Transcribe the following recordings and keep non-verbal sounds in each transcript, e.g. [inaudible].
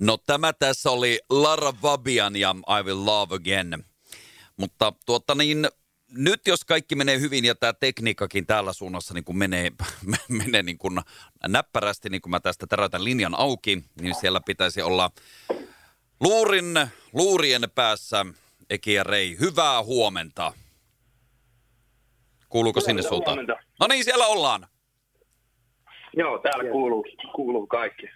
No tämä tässä oli Lara Fabian ja I Will Love Again. Mutta tuota niin, nyt jos kaikki menee hyvin ja tämä tekniikkakin täällä suunnassa niin kuin menee, [laughs] menee niin kuin näppärästi, niin kuin mä tästä täräytän linjan auki, niin siellä pitäisi olla luurin, luurien päässä Eki ja Rei. Hyvää huomenta. Kuuluuko sinne suuntaan? No niin, siellä ollaan. Joo, täällä kuuluu, kuuluu kaikki.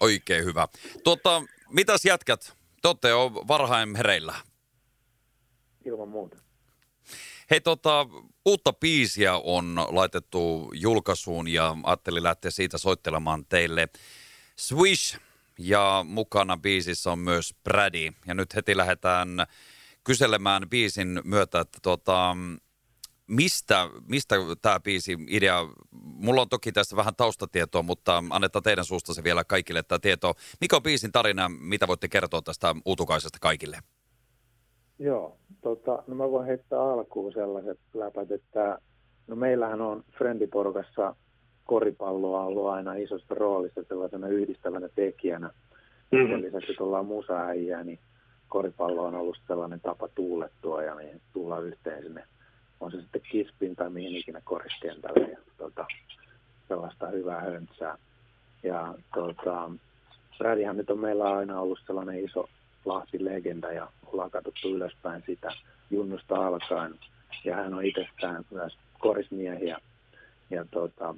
Oikein hyvä. Tuota, mitäs jätkät? Te olette jo varhain hereillä. Ilman muuta. Hei tota, uutta biisiä on laitettu julkaisuun ja ajattelin lähteä siitä soittelemaan teille. Swish ja mukana biisissä on myös Brady. Ja nyt heti lähdetään kyselemään biisin myötä, että tota, mistä, mistä tämä biisi idea, mulla on toki tässä vähän taustatietoa, mutta annetaan teidän suusta se vielä kaikille tämä tieto. Mikä on biisin tarina, mitä voitte kertoa tästä uutukaisesta kaikille? Joo, tota, no mä voin heittää alkuun sellaiset läpät, että no meillähän on Friendiporukassa koripalloa ollut aina isosta roolissa sellaisena yhdistävänä tekijänä. Mm-hmm. Sen lisäksi, että ollaan musaäijää, niin koripallo on ollut sellainen tapa tuulettua ja niin tullaan yhteen sinne, on se sitten kispin tai mihin ikinä koriskentälle ja tota, sellaista hyvää höntsää. Ja tota, Brädihän nyt on meillä aina ollut sellainen iso Lahti-legenda ja ollaan katsottu ylöspäin sitä junnusta alkaen. Ja hän on itsestään myös korismiehiä. Ja tota,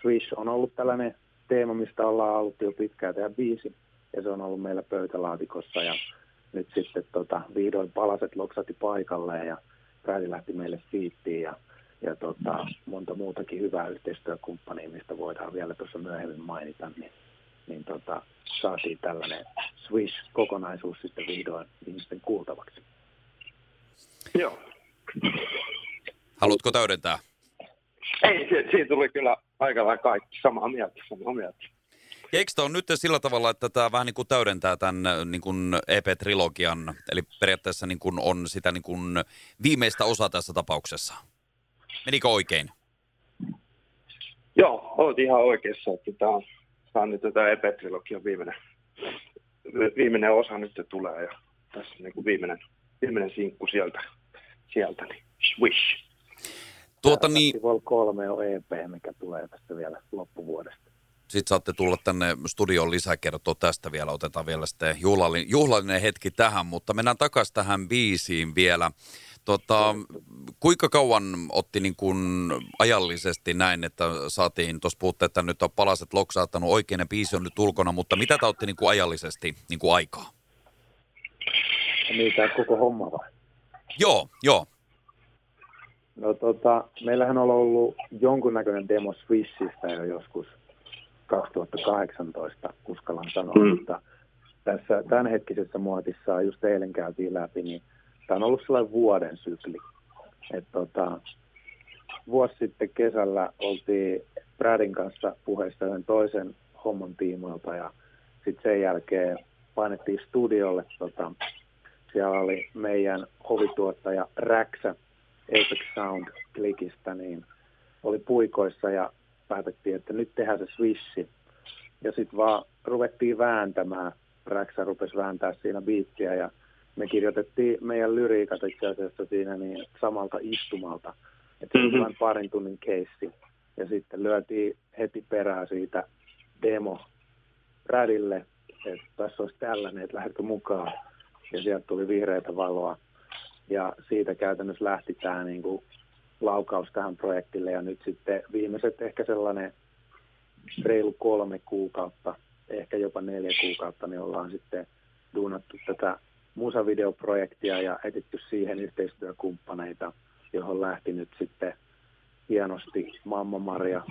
Swish on ollut tällainen teema, mistä ollaan ollut jo pitkään tehdä biisi. Ja se on ollut meillä pöytälaatikossa ja nyt sitten tota, vihdoin palaset loksati paikalleen ja Brady lähti meille fiittiin ja, ja tota, monta muutakin hyvää yhteistyökumppania, mistä voidaan vielä tuossa myöhemmin mainita, niin, niin tota, saatiin tällainen Swish-kokonaisuus sitten vihdoin ihmisten kuultavaksi. Joo. Haluatko täydentää? Ei, siinä tuli kyllä aika lailla kaikki samaa mieltä, samaa mieltä. Eikö tämä on nyt sillä tavalla, että tämä vähän niin kuin täydentää tämän niin kuin EP-trilogian, eli periaatteessa niin kuin on sitä niin kuin viimeistä osaa tässä tapauksessa? Menikö oikein? Joo, olet ihan oikeassa, että tämä on, tämä on nyt tämä EP-trilogian viimeinen, viimeinen osa nyt tulee ja tässä niin kuin viimeinen, viimeinen sinkku sieltä, sieltä niin swish. Tuota niin, Festival 3 on EP, mikä tulee tästä vielä loppuvuodesta. Sitten saatte tulla tänne studioon lisäkertoa tästä vielä. Otetaan vielä sitten juhlallinen, juhlallinen hetki tähän, mutta mennään takaisin tähän biisiin vielä. Tota, kuinka kauan otti niin kuin ajallisesti näin, että saatiin, tuossa puhutte, että nyt on palaset loksaattanut oikein ja biisi on nyt ulkona, mutta mitä tämä otti niin kuin ajallisesti niin kuin aikaa? Ja tämä koko homma vai? Joo, joo. No tota, meillähän on ollut jonkunnäköinen demo Swissistä jo joskus 2018, uskallan sanoa, mm. mutta tässä tämänhetkisessä muotissa, just eilen käytiin läpi, niin tämä on ollut sellainen vuoden sykli. Et tota, vuosi sitten kesällä oltiin Bradin kanssa puheessa yhden toisen homman tiimoilta ja sitten sen jälkeen painettiin studiolle. Tota, siellä oli meidän hovituottaja Räksä Apex Sound klikistä, niin oli puikoissa ja päätettiin, että nyt tehdään se swishi. Ja sitten vaan ruvettiin vääntämään. Räksä rupesi vääntää siinä biittiä ja me kirjoitettiin meidän lyriikat itse asiassa siinä niin samalta istumalta. Että se vain parin tunnin keissi. Ja sitten lyötiin heti perään siitä demo Bradille, että tässä olisi tällainen, että lähdetkö mukaan. Ja sieltä tuli vihreitä valoa. Ja siitä käytännössä lähti tämä niin kuin laukaus tähän projektille. Ja nyt sitten viimeiset ehkä sellainen reilu kolme kuukautta, ehkä jopa neljä kuukautta, niin ollaan sitten duunattu tätä musavideoprojektia ja etitty siihen yhteistyökumppaneita, johon lähti nyt sitten hienosti Mamma Maria,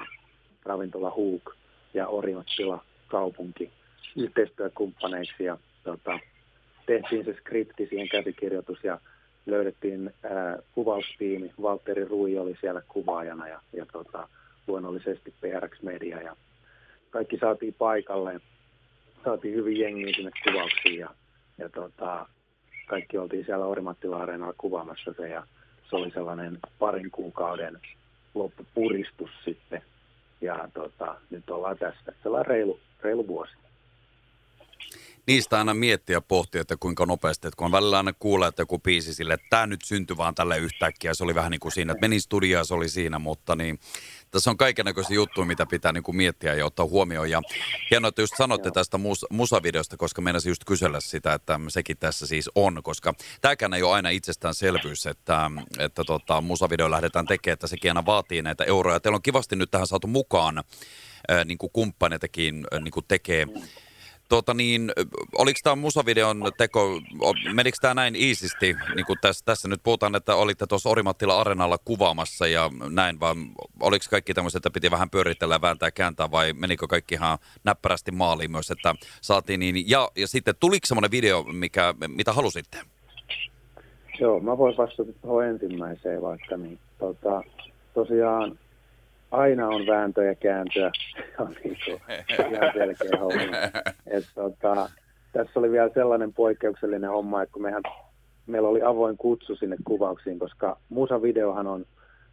Ravintola Huuk ja Oriottila kaupunki yhteistyökumppaneiksi ja tota, tehtiin se skripti, siihen käsikirjoitus ja löydettiin ää, kuvaustiimi. Valtteri Rui oli siellä kuvaajana ja, ja tota, luonnollisesti PRX Media ja kaikki saatiin paikalle. Saatiin hyvin jengiä sinne kuvauksiin ja, ja tota, kaikki oltiin siellä Orimattila-areenalla kuvaamassa se ja se oli sellainen parin kuukauden loppupuristus sitten. Ja tota, nyt ollaan tässä sellainen reilu, reilu vuosi. Niistä aina miettiä ja pohtia, että kuinka nopeasti, että kun on välillä aina kuulee, että joku biisi sille, että tämä nyt syntyi vaan tälle yhtäkkiä, se oli vähän niin kuin siinä, että meni studioon se oli siinä, mutta niin tässä on kaikenlaisia juttuja, mitä pitää niin kuin miettiä ja ottaa huomioon. Ja hienoa, että just sanotte Joo. tästä mus- musavideosta, koska meinasin just kysellä sitä, että sekin tässä siis on, koska tämäkään ei ole aina itsestäänselvyys, että, että tota, musavideo lähdetään tekemään, että sekin aina vaatii näitä euroja. Teillä on kivasti nyt tähän saatu mukaan niin kuin kumppaneitakin niin kuin tekee Tuota niin, oliko tämä musavideon teko, menikö tämä näin iisisti, niin kuin tässä, tässä nyt puhutaan, että olitte tuossa Orimattila Arenalla kuvaamassa ja näin, vaan oliko kaikki tämmöiset, että piti vähän pyöritellä vääntää kääntää vai menikö kaikki ihan näppärästi maaliin myös, että saatiin niin, ja, ja sitten tuliko semmoinen video, mikä, mitä halusitte? Joo, mä voin vastata tuohon ensimmäiseen vaikka, niin tota, tosiaan aina on vääntöjä ja kääntöä. Se on niin kuin ihan selkeä homma. Et, tota, tässä oli vielä sellainen poikkeuksellinen homma, että kun mehän, meillä oli avoin kutsu sinne kuvauksiin, koska musavideohan on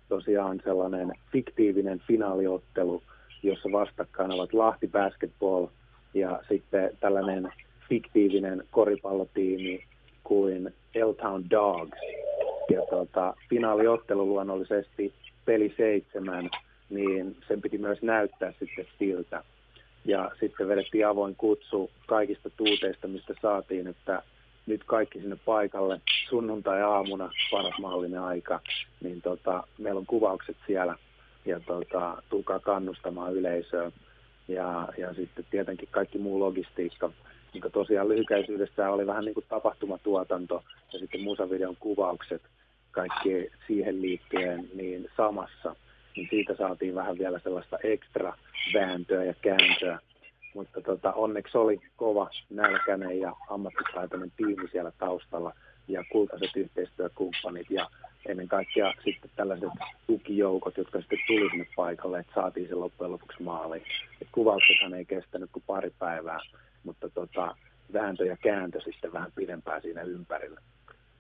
tosiaan sellainen fiktiivinen finaaliottelu, jossa vastakkain ovat Lahti Basketball ja sitten tällainen fiktiivinen koripallotiimi kuin L-Town Dogs. Ja tota, finaaliottelu luonnollisesti peli seitsemän niin sen piti myös näyttää sitten siltä. Ja sitten vedettiin avoin kutsu kaikista tuuteista, mistä saatiin, että nyt kaikki sinne paikalle sunnuntai-aamuna, paras mahdollinen aika, niin tota, meillä on kuvaukset siellä ja tota, tulkaa kannustamaan yleisöä. Ja, ja sitten tietenkin kaikki muu logistiikka, niin tosiaan lyhykäisyydessä oli vähän niin kuin tapahtumatuotanto ja sitten musavideon kuvaukset, kaikki siihen liittyen niin samassa niin siitä saatiin vähän vielä sellaista ekstra vääntöä ja kääntöä. Mutta tota, onneksi oli kova, nälkäinen ja ammattitaitoinen tiimi siellä taustalla ja kultaiset yhteistyökumppanit ja ennen kaikkea sitten tällaiset tukijoukot, jotka sitten tuli sinne paikalle, että saatiin se loppujen lopuksi maaliin. Et kuvauksethan ei kestänyt kuin pari päivää, mutta tota, vääntö ja kääntö sitten vähän pidempään siinä ympärillä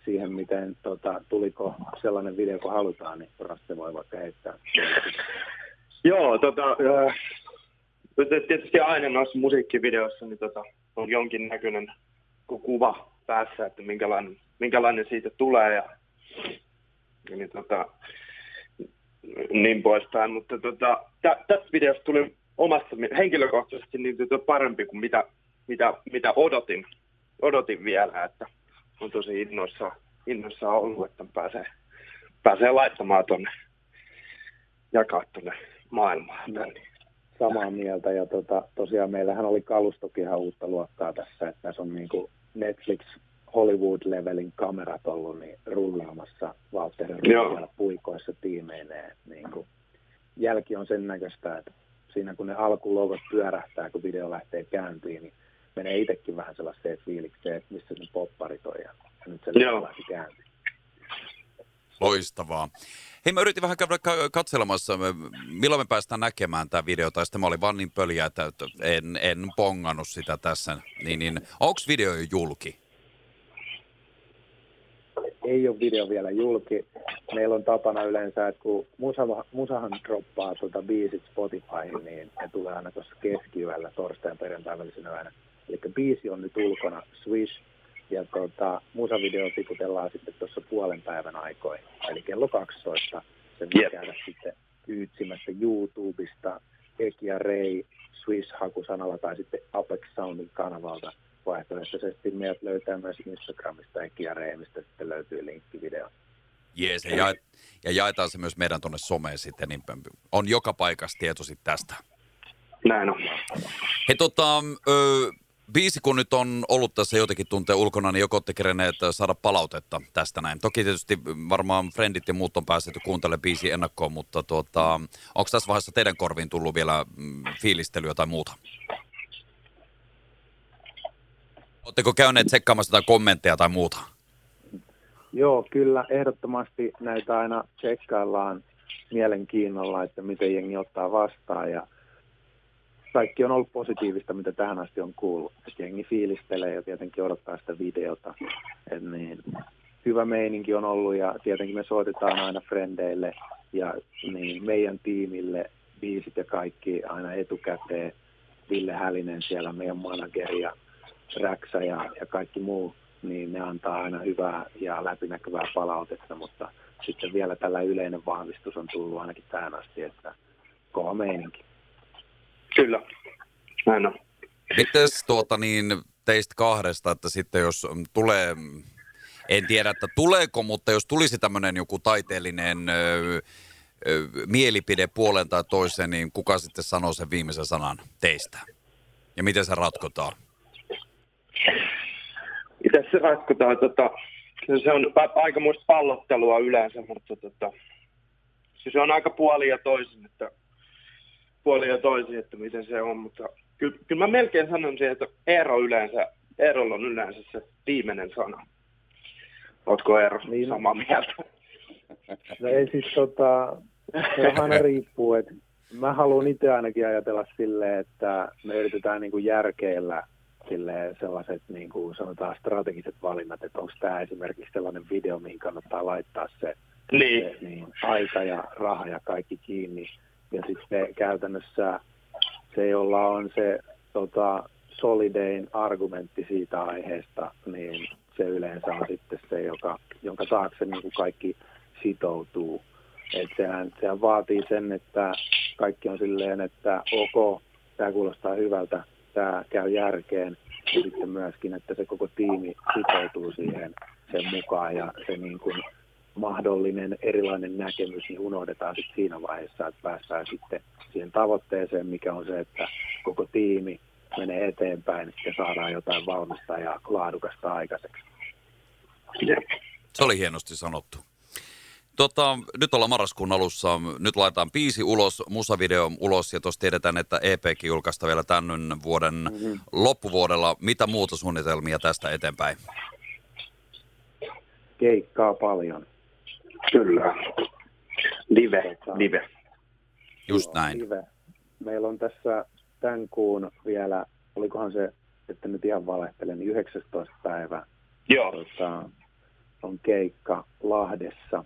siihen, miten tota, tuliko sellainen video, kun halutaan, niin Rasse voi vaikka heittää. Joo, tota, äh, tietysti aina noissa musiikkivideoissa niin tota, on jonkin näköinen kuva päässä, että minkälainen, minkälainen siitä tulee ja, niin, tota, niin poispäin. Mutta tota, tä, tästä videosta tuli omasta henkilökohtaisesti niin tota parempi kuin mitä, mitä, mitä odotin, odotin vielä, että on tosi innoissa, innoissa ollut, että pääsee, pääsee laittamaan tuonne, jakaa tuonne maailmaan. No, samaa mieltä ja tota, tosiaan meillähän oli kalustokin ihan uutta luokkaa tässä, että tässä on niin kuin Netflix Hollywood-levelin kamerat ollut niin rullaamassa Valtterin puikoissa tiimeineen. Niin kuin, jälki on sen näköistä, että siinä kun ne alkulogot pyörähtää, kun video lähtee käyntiin, niin menee itsekin vähän sellaiseen fiilikseen, että missä ne popparit on ja nyt se lähti käyntiin. Loistavaa. Hei, mä yritin vähän käydä katselemassa, milloin me päästään näkemään tämä video, tai sitten mä olin vaan niin pöliä, että en, en pongannut sitä tässä. Niin, niin, Onko video jo julki? Ei ole video vielä julki. Meillä on tapana yleensä, että kun musa, musahan droppaa tuota biisit Spotifyhin, niin ne tulee aina tuossa keskiyöllä, torstain perjantai välisenä yönä. Eli biisi on nyt ulkona, Swish, ja tota, musavideo tiputellaan sitten tuossa puolen päivän aikoin, eli kello 12. Se voi yep. käydä sitten pyytsimässä YouTubesta, Ekia Ray, Swiss-hakusanalla tai sitten Apex Soundin kanavalta vaihtoehtoisesti meidät löytää myös Instagramista Ekia Ray, mistä sitten löytyy linkki video. Jees, ja, ja, ja jaetaan se myös meidän tuonne someen sitten, niin on joka paikassa tietoisit tästä. Näin on. Hei tota, ö, biisi kun nyt on ollut tässä jotenkin tunteen ulkona, niin joko olette kerenneet saada palautetta tästä näin. Toki tietysti varmaan friendit ja muut on päässeet kuuntelemaan biisi ennakkoon, mutta tuota, onko tässä vaiheessa teidän korviin tullut vielä mm, fiilistelyä tai muuta? Oletteko käyneet tsekkaamassa jotain kommentteja tai muuta? Joo, kyllä. Ehdottomasti näitä aina tsekkaillaan mielenkiinnolla, että miten jengi ottaa vastaan ja – kaikki on ollut positiivista, mitä tähän asti on kuullut. Jengi fiilistelee ja tietenkin odottaa sitä videota. Et niin, hyvä meininki on ollut ja tietenkin me soitetaan aina frendeille ja niin, meidän tiimille biisit ja kaikki aina etukäteen. Ville Hälinen siellä, meidän manageri ja Räksä ja, ja kaikki muu, niin ne antaa aina hyvää ja läpinäkyvää palautetta, mutta sitten vielä tällä yleinen vahvistus on tullut ainakin tähän asti, että kova meininki. Kyllä, näin on. Mites tuota niin teistä kahdesta, että sitten jos tulee, en tiedä, että tuleeko, mutta jos tulisi tämmöinen joku taiteellinen ö, ö, mielipide puolen tai toisen, niin kuka sitten sanoo sen viimeisen sanan teistä? Ja miten se ratkotaan? Miten se ratkotaan? Tota, se on aika muista pallottelua yleensä, mutta tota, se on aika puoli ja toisin, että puoli ja toisin, että miten se on, mutta kyllä, kyllä mä melkein sanoisin, että Eero yleensä, Eerolla on yleensä se viimeinen sana. Ootko Eero niin. samaa mieltä? [laughs] No ei siis tota, se aina riippuu, että mä haluan itse ainakin ajatella silleen, että me yritetään niin kuin järkeillä silleen sellaiset niin kuin sanotaan strategiset valinnat, että onko tämä esimerkiksi sellainen video, mihin kannattaa laittaa se, niin. se niin, aika ja raha ja kaikki kiinni. Ja sitten käytännössä se, jolla on se tota, solidein argumentti siitä aiheesta, niin se yleensä on sitten se, joka, jonka taakse niin kuin kaikki sitoutuu. Et sehän, sehän vaatii sen, että kaikki on silleen, että ok, tämä kuulostaa hyvältä, tämä käy järkeen. Ja sitten myöskin, että se koko tiimi sitoutuu siihen sen mukaan ja se niin kuin mahdollinen erilainen näkemys niin unohdetaan sitten siinä vaiheessa, että päästään sitten siihen tavoitteeseen, mikä on se, että koko tiimi menee eteenpäin ja saadaan jotain valmista ja laadukasta aikaiseksi. Se oli hienosti sanottu. Tota, nyt ollaan marraskuun alussa. Nyt laitetaan biisi ulos, musavideo ulos ja tuossa tiedetään, että EPkin julkaista vielä tämän vuoden mm-hmm. loppuvuodella. Mitä muuta suunnitelmia tästä eteenpäin? Keikkaa paljon. Kyllä. Live, live. Just näin. Live. Meillä on tässä tämän kuun vielä, olikohan se, että nyt ihan valehtelen, niin 19. päivä. Joo. Tota, on keikka Lahdessa.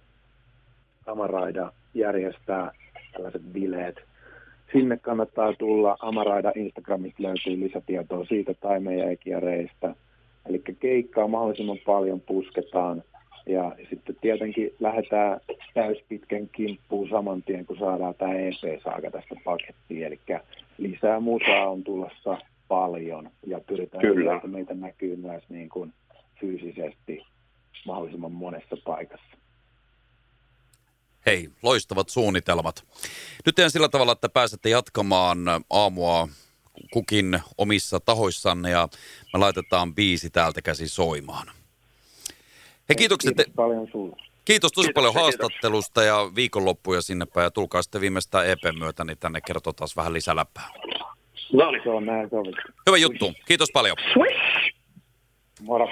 Amaraida järjestää tällaiset bileet. Sinne kannattaa tulla. Amaraida Instagramista löytyy lisätietoa siitä tai meidän reistä. Eli keikkaa mahdollisimman paljon pusketaan. Ja sitten tietenkin lähdetään täyspitkän kimppuun saman tien, kun saadaan tämä EP-saaga tästä pakettiin. Eli lisää musaa on tulossa paljon ja pyritään, Kyllä. että meitä näkyy myös niin kuin fyysisesti mahdollisimman monessa paikassa. Hei, loistavat suunnitelmat. Nyt teen sillä tavalla, että pääsette jatkamaan aamua kukin omissa tahoissanne ja me laitetaan biisi täältä käsi soimaan. Hei, kiitokset. Kiitos paljon sulle. Kiitos tosi kiitos, paljon haastattelusta kiitos. ja viikonloppuja sinne päin. Ja tulkaa sitten viimeistään EPn myötä, niin tänne kertoo taas vähän lisäläppää. No niin. Se on näin. Hyvä juttu. Kiitos paljon. Moro.